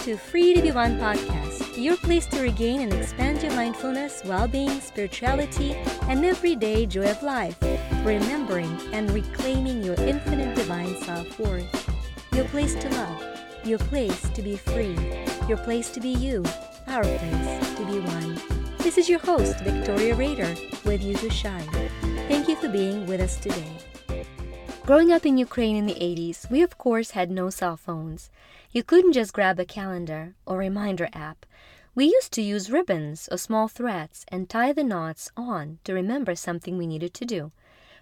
to Free to Be One podcast, your place to regain and expand your mindfulness, well being, spirituality, and everyday joy of life, remembering and reclaiming your infinite divine self worth. Your place to love, your place to be free, your place to be you, our place to be one. This is your host, Victoria Rader, with you to shine. Thank you for being with us today. Growing up in Ukraine in the 80s, we of course had no cell phones. You couldn't just grab a calendar or reminder app. We used to use ribbons or small threads and tie the knots on to remember something we needed to do.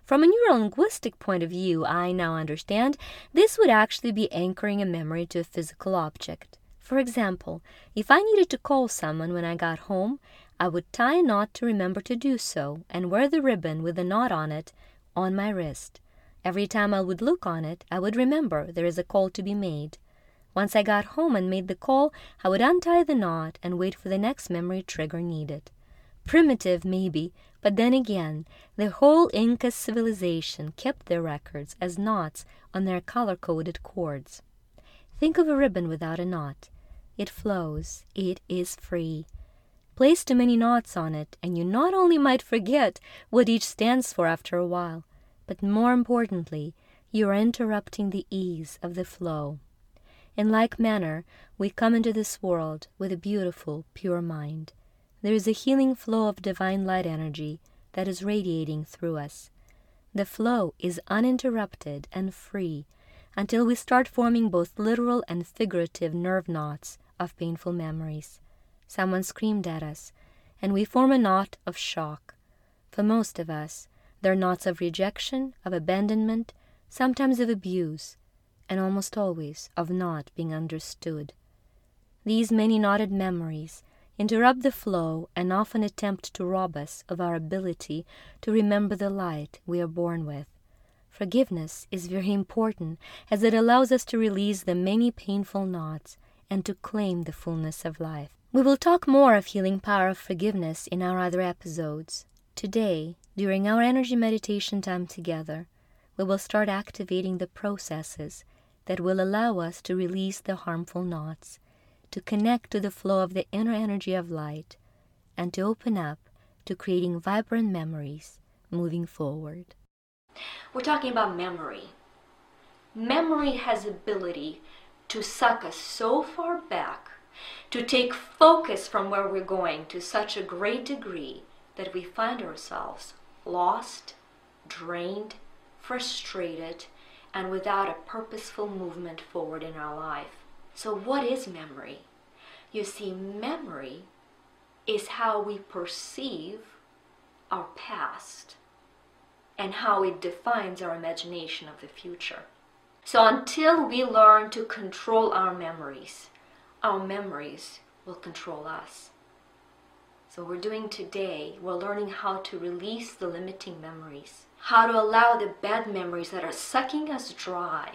From a neurolinguistic point of view, I now understand this would actually be anchoring a memory to a physical object. For example, if I needed to call someone when I got home, I would tie a knot to remember to do so and wear the ribbon with the knot on it on my wrist. Every time I would look on it, I would remember there is a call to be made. Once I got home and made the call, I would untie the knot and wait for the next memory trigger needed. Primitive, maybe, but then again, the whole Inca civilization kept their records as knots on their color coded cords. Think of a ribbon without a knot. It flows, it is free. Place too many knots on it, and you not only might forget what each stands for after a while, but more importantly, you are interrupting the ease of the flow. In like manner, we come into this world with a beautiful, pure mind. There is a healing flow of divine light energy that is radiating through us. The flow is uninterrupted and free until we start forming both literal and figurative nerve knots of painful memories. Someone screamed at us, and we form a knot of shock. For most of us, there are knots of rejection, of abandonment, sometimes of abuse, and almost always of not being understood. These many knotted memories interrupt the flow and often attempt to rob us of our ability to remember the light we are born with. Forgiveness is very important as it allows us to release the many painful knots and to claim the fullness of life. We will talk more of healing power of forgiveness in our other episodes. Today, during our energy meditation time together, we will start activating the processes that will allow us to release the harmful knots, to connect to the flow of the inner energy of light, and to open up to creating vibrant memories moving forward. We're talking about memory. Memory has ability to suck us so far back, to take focus from where we're going to such a great degree that we find ourselves lost, drained, frustrated, and without a purposeful movement forward in our life. So, what is memory? You see, memory is how we perceive our past and how it defines our imagination of the future. So, until we learn to control our memories, our memories will control us. So, we're doing today, we're learning how to release the limiting memories, how to allow the bad memories that are sucking us dry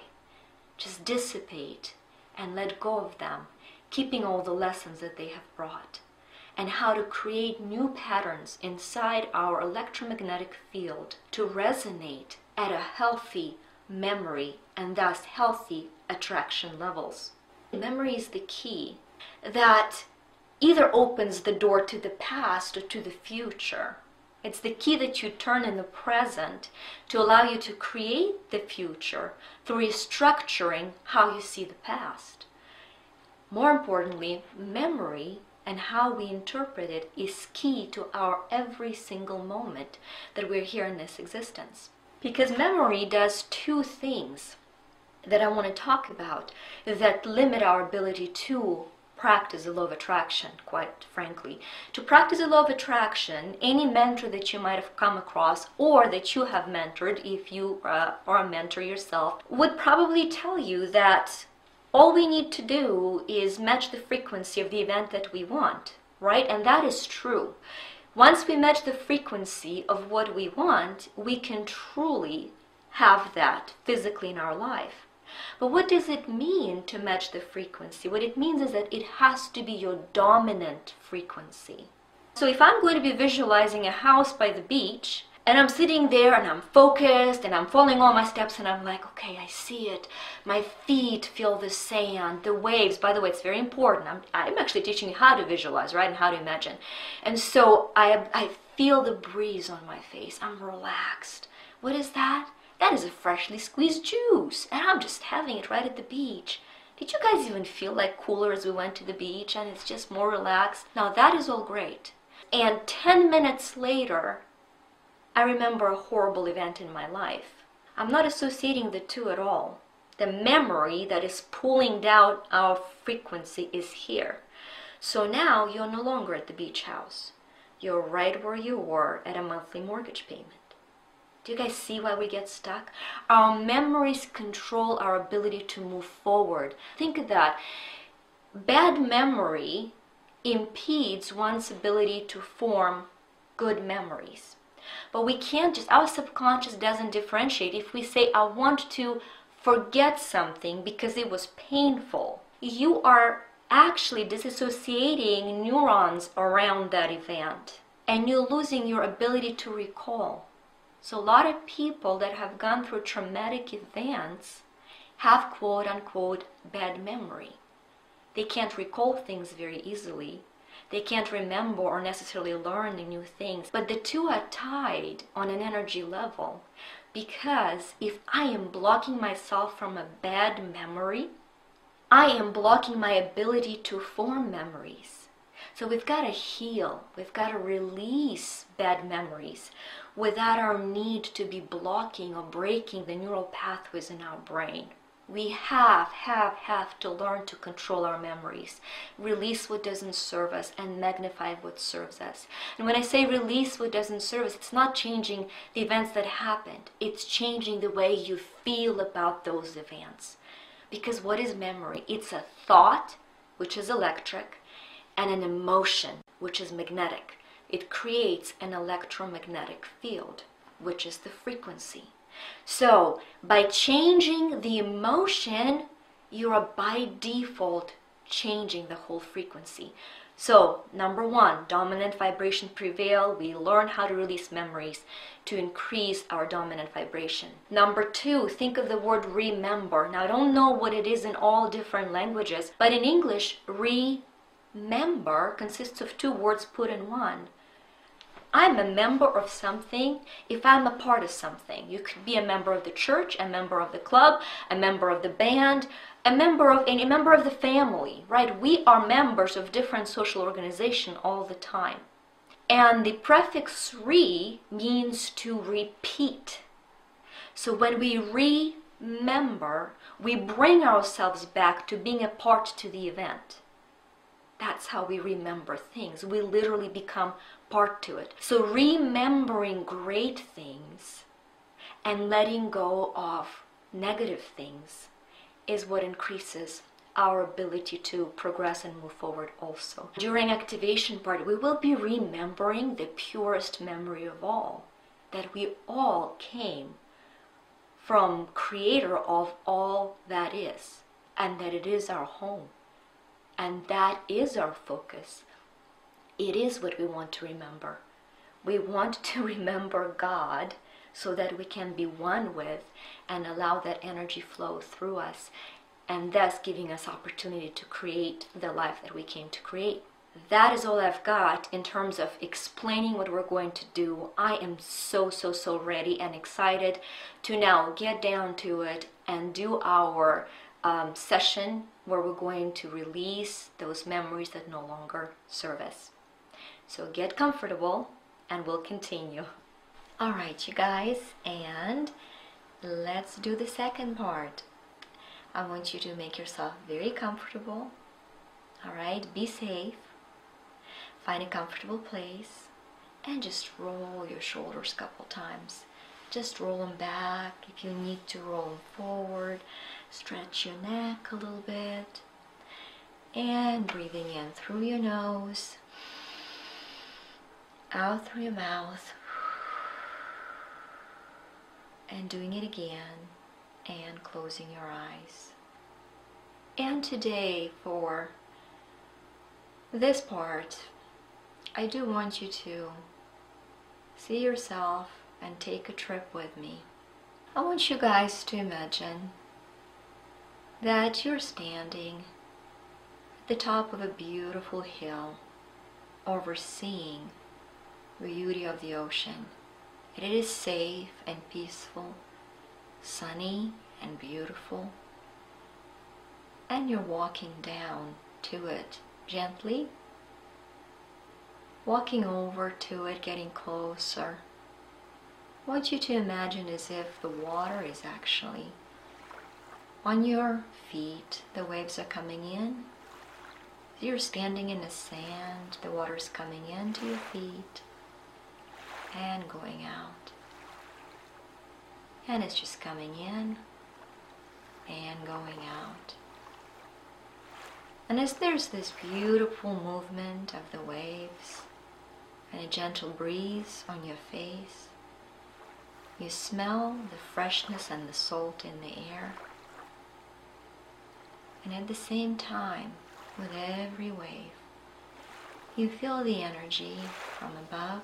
just dissipate and let go of them, keeping all the lessons that they have brought, and how to create new patterns inside our electromagnetic field to resonate at a healthy memory and thus healthy attraction levels. Memory is the key that either opens the door to the past or to the future. It's the key that you turn in the present to allow you to create the future through restructuring how you see the past. More importantly, memory and how we interpret it is key to our every single moment that we're here in this existence. Because memory does two things that I want to talk about that limit our ability to practice the law of attraction, quite frankly. To practice the law of attraction, any mentor that you might have come across or that you have mentored, if you uh, are a mentor yourself, would probably tell you that all we need to do is match the frequency of the event that we want, right? And that is true. Once we match the frequency of what we want, we can truly have that physically in our life. But what does it mean to match the frequency? What it means is that it has to be your dominant frequency. So if I'm going to be visualizing a house by the beach, And I'm sitting there and I'm focused and I'm following all my steps and I'm like, okay, I see it. My feet feel the sand, the waves. By the way, it's very important. I'm, I'm actually teaching you how to visualize, right? And how to imagine. And so I, I feel the breeze on my face. I'm relaxed. What is that? That is a freshly squeezed juice. And I'm just having it right at the beach. Did you guys even feel like cooler as we went to the beach and it's just more relaxed? Now that is all great. And 10 minutes later, I remember a horrible event in my life. I'm not associating the two at all. The memory that is pulling down our frequency is here. So now you're no longer at the beach house. You're right where you were at a monthly mortgage payment. Do you guys see why we get stuck? Our memories control our ability to move forward. Think of that. Bad memory impedes one's ability to form good memories. But we can't just, our subconscious doesn't differentiate. If we say, I want to forget something because it was painful, you are actually disassociating neurons around that event and you're losing your ability to recall. So, a lot of people that have gone through traumatic events have quote unquote bad memory. They can't recall things very easily they can't remember or necessarily learn new things. But the two are tied on an energy level because if I am blocking myself from a bad memory, I am blocking my ability to form memories. So we've got to heal, we've got to release bad memories without our need to be blocking or breaking the neural pathways in our brain we have, have, have to learn to control our memories, release what doesn't serve us, and magnify what serves us. And when I say release what doesn't serve us, it's not changing the events that happened, it's changing the way you feel about those events. Because what is memory? It's a thought, which is electric, and an emotion, which is magnetic. It creates an electromagnetic field, which is the frequency. So by changing the emotion, you are by default changing the whole frequency. So, number one, dominant vibration prevail. We learn how to release memories to increase our dominant vibration. Number two, think of the word remember. Now, I don't know what it is in all different languages, but in English, remember consists of two words put in one. I'm a member of something if I'm a part of something. You could be a member of the church, a member of the club, a member of the band, a member of any member of the family, right? We are members of different social organization all the time. And the prefix re means to repeat. So when we remember, we bring ourselves back to being a part to the event. That's how we remember things. We literally become part to it. So remembering great things and letting go of negative things is what increases our ability to progress and move forward also. During activation part, we will be remembering the purest memory of all, that we all came from creator of all that is, and that it is our home. And that is our focus. It is what we want to remember. We want to remember God so that we can be one with and allow that energy flow through us and thus giving us opportunity to create the life that we came to create. That is all I've got in terms of explaining what we're going to do. I am so, so, so ready and excited to now get down to it and do our um, session where we're going to release those memories that no longer serve us. So get comfortable and we'll continue. All right, you guys, and let's do the second part. I want you to make yourself very comfortable. All right, be safe. Find a comfortable place and just roll your shoulders a couple times. Just roll them back if you need to roll forward. Stretch your neck a little bit. And breathing in through your nose, out through your mouth, and doing it again, and closing your eyes. And today, for this part, I do want you to see yourself and take a trip with me. I want you guys to imagine that you're standing at the top of a beautiful hill overseeing the beauty of the ocean. It is safe and peaceful, sunny and beautiful, and you're walking down to it gently, walking over to it, getting closer. I want you to imagine as if the water is actually on your feet, the waves are coming in. You're standing in the sand, the water's coming into your feet and going out. And it's just coming in and going out. And as there's this beautiful movement of the waves and a gentle breeze on your face, you smell the freshness and the salt in the air. And at the same time, with every wave, you feel the energy from above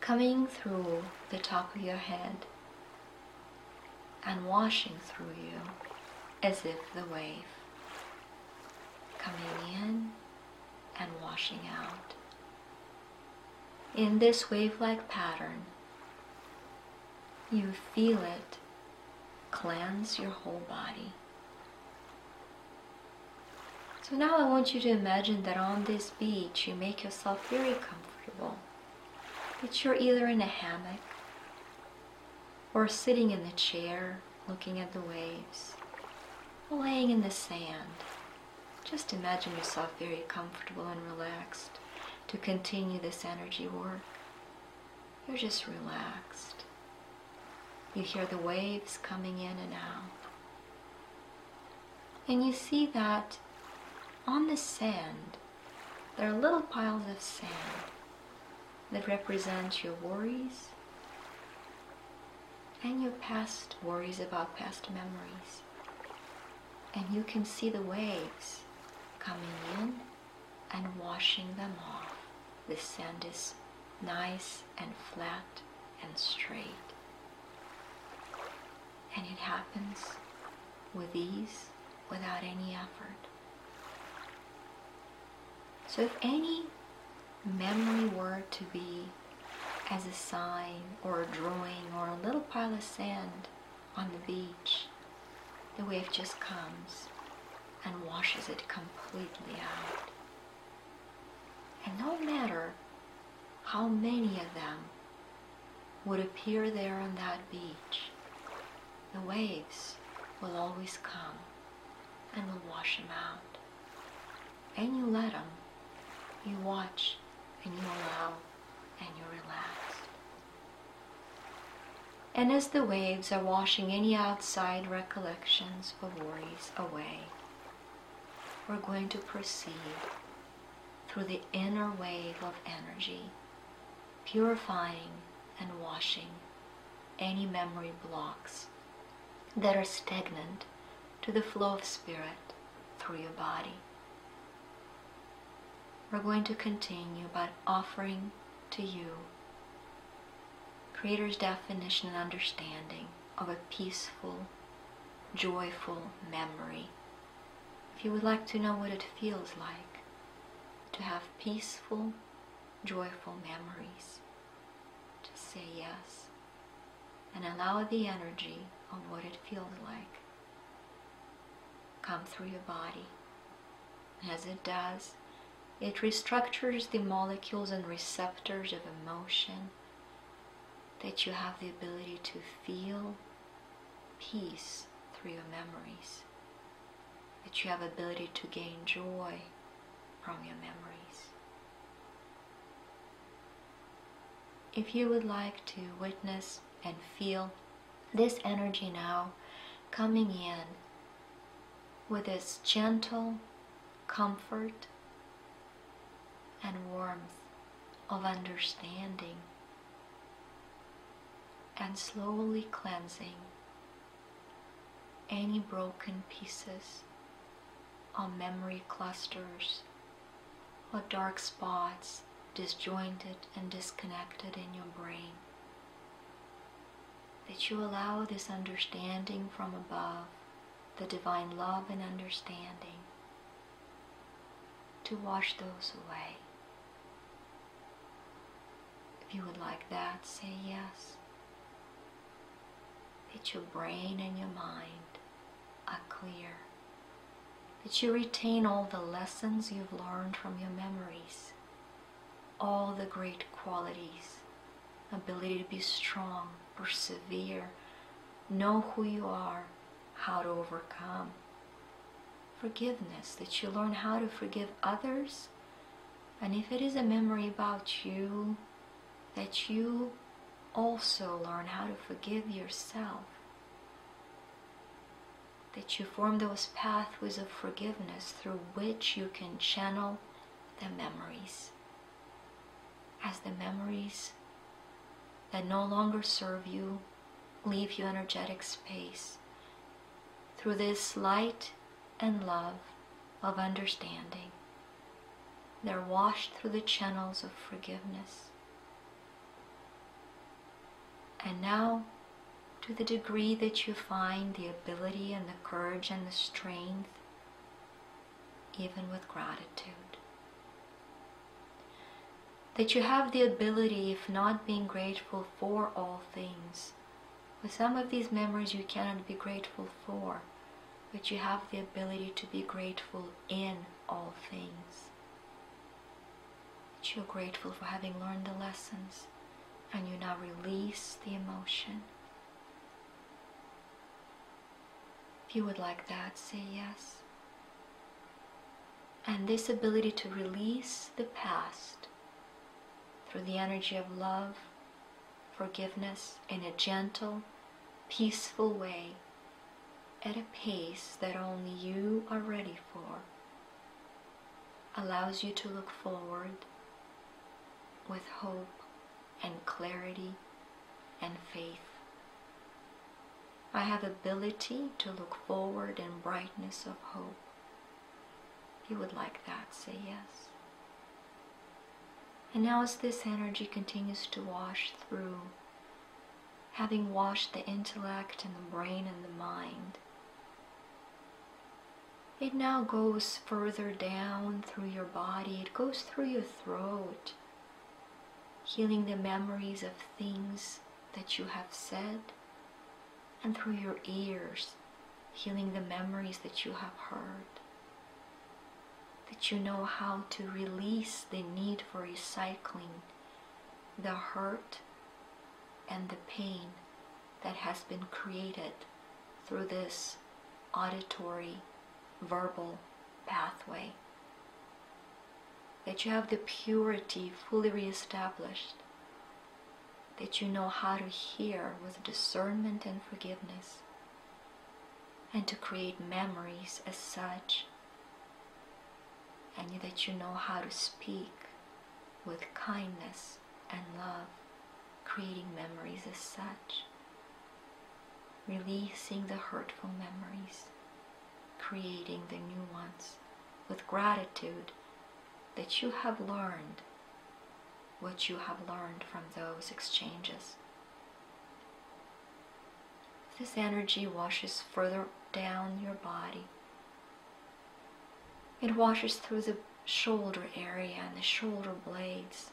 coming through the top of your head and washing through you as if the wave coming in and washing out. In this wave like pattern, you feel it cleanse your whole body. So now I want you to imagine that on this beach you make yourself very comfortable. That you're either in a hammock or sitting in the chair looking at the waves or laying in the sand. Just imagine yourself very comfortable and relaxed to continue this energy work. You're just relaxed. You hear the waves coming in and out. And you see that on the sand, there are little piles of sand that represent your worries and your past worries about past memories. And you can see the waves coming in and washing them off. The sand is nice and flat and straight and it happens with ease without any effort. So, if any memory were to be as a sign or a drawing or a little pile of sand on the beach, the wave just comes and washes it completely out. And no matter how many of them would appear there on that beach, the waves will always come and will wash them out. And you let them. You watch and you allow and you relax. And as the waves are washing any outside recollections or worries away, we're going to proceed through the inner wave of energy, purifying and washing any memory blocks that are stagnant to the flow of spirit through your body. We're going to continue by offering to you Creator's definition and understanding of a peaceful, joyful memory. If you would like to know what it feels like to have peaceful, joyful memories, just say yes and allow the energy of what it feels like come through your body. As it does, it restructures the molecules and receptors of emotion that you have the ability to feel peace through your memories, that you have ability to gain joy from your memories. If you would like to witness and feel this energy now coming in with its gentle comfort and warmth of understanding and slowly cleansing any broken pieces or memory clusters or dark spots disjointed and disconnected in your brain. That you allow this understanding from above, the divine love and understanding, to wash those away. If you would like that, say yes. That your brain and your mind are clear. That you retain all the lessons you've learned from your memories, all the great qualities, ability to be strong, persevere, know who you are, how to overcome. Forgiveness, that you learn how to forgive others. And if it is a memory about you, that you also learn how to forgive yourself. That you form those pathways of forgiveness through which you can channel the memories. As the memories that no longer serve you leave you energetic space, through this light and love of understanding, they're washed through the channels of forgiveness. And now, to the degree that you find the ability and the courage and the strength, even with gratitude, that you have the ability, if not being grateful for all things, with some of these memories you cannot be grateful for, but you have the ability to be grateful in all things. That you're grateful for having learned the lessons and you now release the emotion. If you would like that, say yes. And this ability to release the past through the energy of love, forgiveness in a gentle, peaceful way at a pace that only you are ready for allows you to look forward with hope and clarity and faith. I have ability to look forward in brightness of hope. If you would like that, say yes. And now as this energy continues to wash through, having washed the intellect and the brain and the mind, it now goes further down through your body. It goes through your throat healing the memories of things that you have said, and through your ears, healing the memories that you have heard. That you know how to release the need for recycling the hurt and the pain that has been created through this auditory, verbal pathway. That you have the purity fully reestablished, that you know how to hear with discernment and forgiveness, and to create memories as such, and that you know how to speak with kindness and love, creating memories as such, releasing the hurtful memories, creating the new ones with gratitude that you have learned what you have learned from those exchanges. This energy washes further down your body. It washes through the shoulder area and the shoulder blades.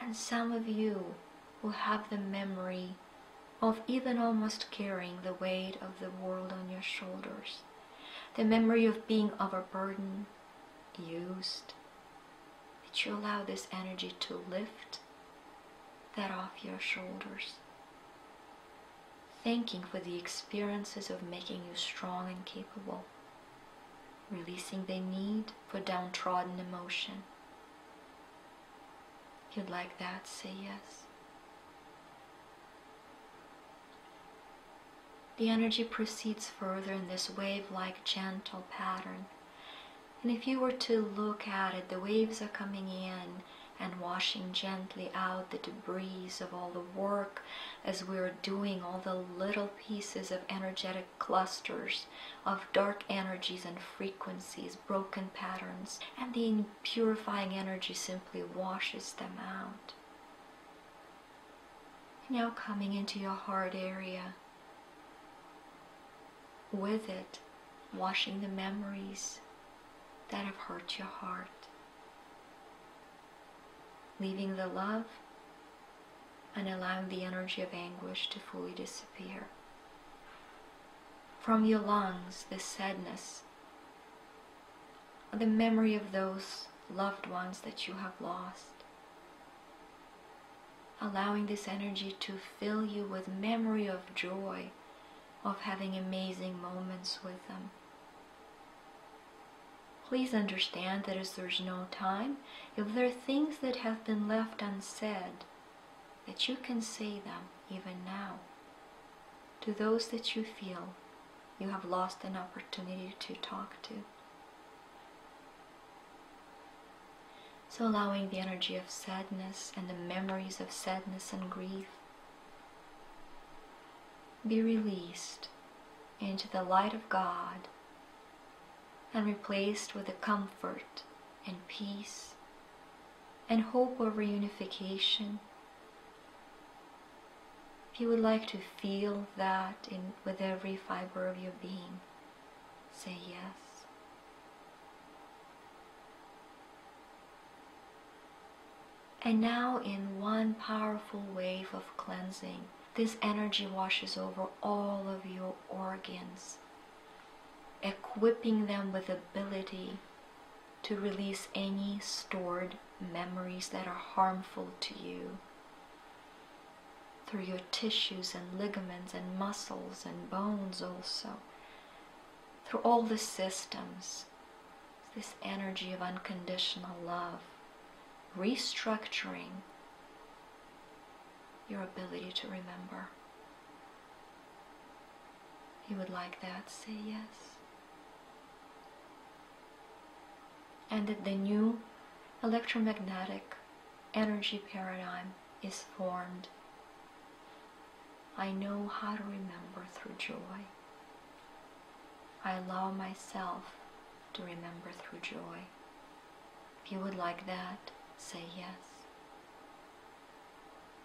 And some of you will have the memory of even almost carrying the weight of the world on your shoulders. The memory of being overburdened, used, that you allow this energy to lift that off your shoulders. Thanking for the experiences of making you strong and capable. Releasing the need for downtrodden emotion. If you'd like that, say yes. The energy proceeds further in this wave like gentle pattern and if you were to look at it, the waves are coming in and washing gently out the debris of all the work as we're doing all the little pieces of energetic clusters of dark energies and frequencies, broken patterns, and the purifying energy simply washes them out. Now coming into your heart area. With it, washing the memories that have hurt your heart. Leaving the love and allowing the energy of anguish to fully disappear. From your lungs, the sadness, the memory of those loved ones that you have lost. Allowing this energy to fill you with memory of joy, of having amazing moments with them. Please understand that as there's no time, if there are things that have been left unsaid, that you can say them even now to those that you feel you have lost an opportunity to talk to. So, allowing the energy of sadness and the memories of sadness and grief be released into the light of God and replaced with the comfort and peace and hope of reunification. If you would like to feel that in, with every fiber of your being, say yes. And now, in one powerful wave of cleansing, this energy washes over all of your organs, equipping them with ability to release any stored memories that are harmful to you through your tissues and ligaments and muscles and bones also through all the systems this energy of unconditional love restructuring your ability to remember. You would like that, say yes. And that the new electromagnetic energy paradigm is formed. I know how to remember through joy. I allow myself to remember through joy. If you would like that, say yes.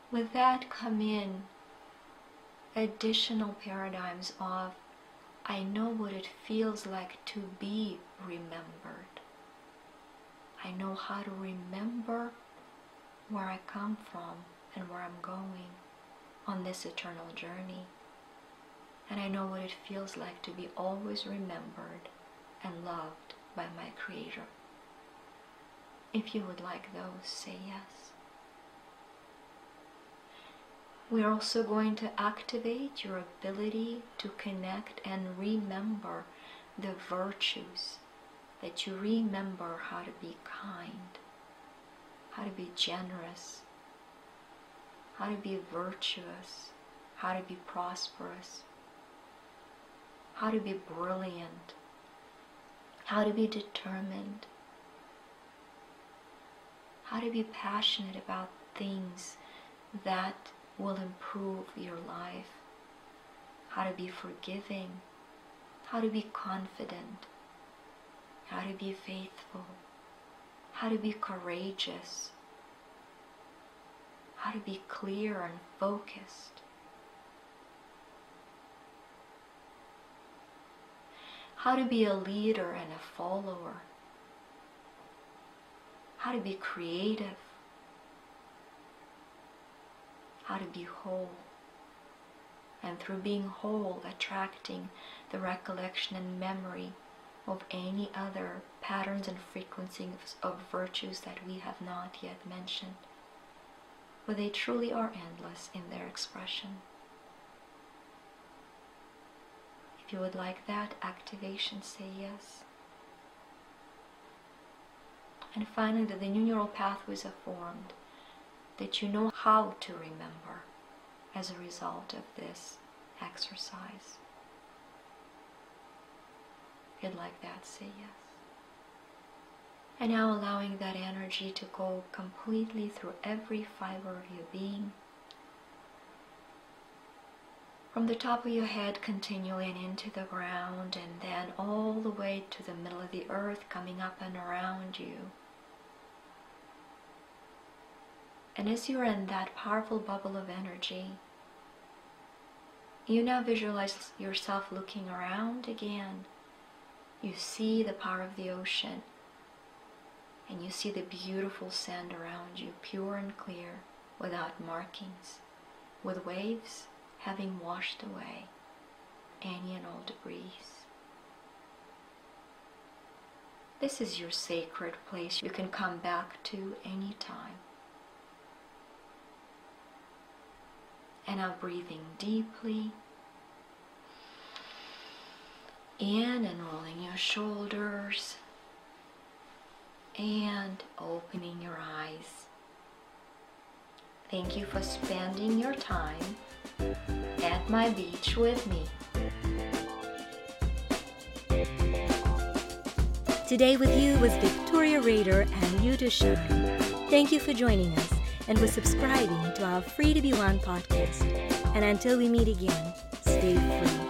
With that come in additional paradigms of I know what it feels like to be remembered. I know how to remember where I come from and where I'm going on this eternal journey. And I know what it feels like to be always remembered and loved by my Creator. If you would like those, say yes. We're also going to activate your ability to connect and remember the virtues, that you remember how to be kind, how to be generous, how to be virtuous, how to be prosperous, how to be brilliant, how to be determined, how to be passionate about things that will improve your life, how to be forgiving, how to be confident, how to be faithful, how to be courageous, how to be clear and focused. How to be a leader and a follower. How to be creative, how to be whole, and through being whole, attracting the recollection and memory of any other patterns and frequencies of virtues that we have not yet mentioned, for they truly are endless in their expression. If you would like that activation, say yes. And finally, that the new neural pathways are formed, that you know how to remember as a result of this exercise. You'd like that, say yes. And now allowing that energy to go completely through every fiber of your being. From the top of your head, continuing into the ground, and then all the way to the middle of the earth, coming up and around you And as you're in that powerful bubble of energy, you now visualize yourself looking around again. You see the power of the ocean, and you see the beautiful sand around you, pure and clear, without markings, with waves having washed away any and all debris. This is your sacred place you can come back to anytime. And now breathing deeply in and rolling your shoulders and opening your eyes. Thank you for spending your time at my beach with me. Today with you was Victoria Rader and You to. Thank you for joining us and for subscribing to our Free to Be One podcast. And until we meet again, stay free.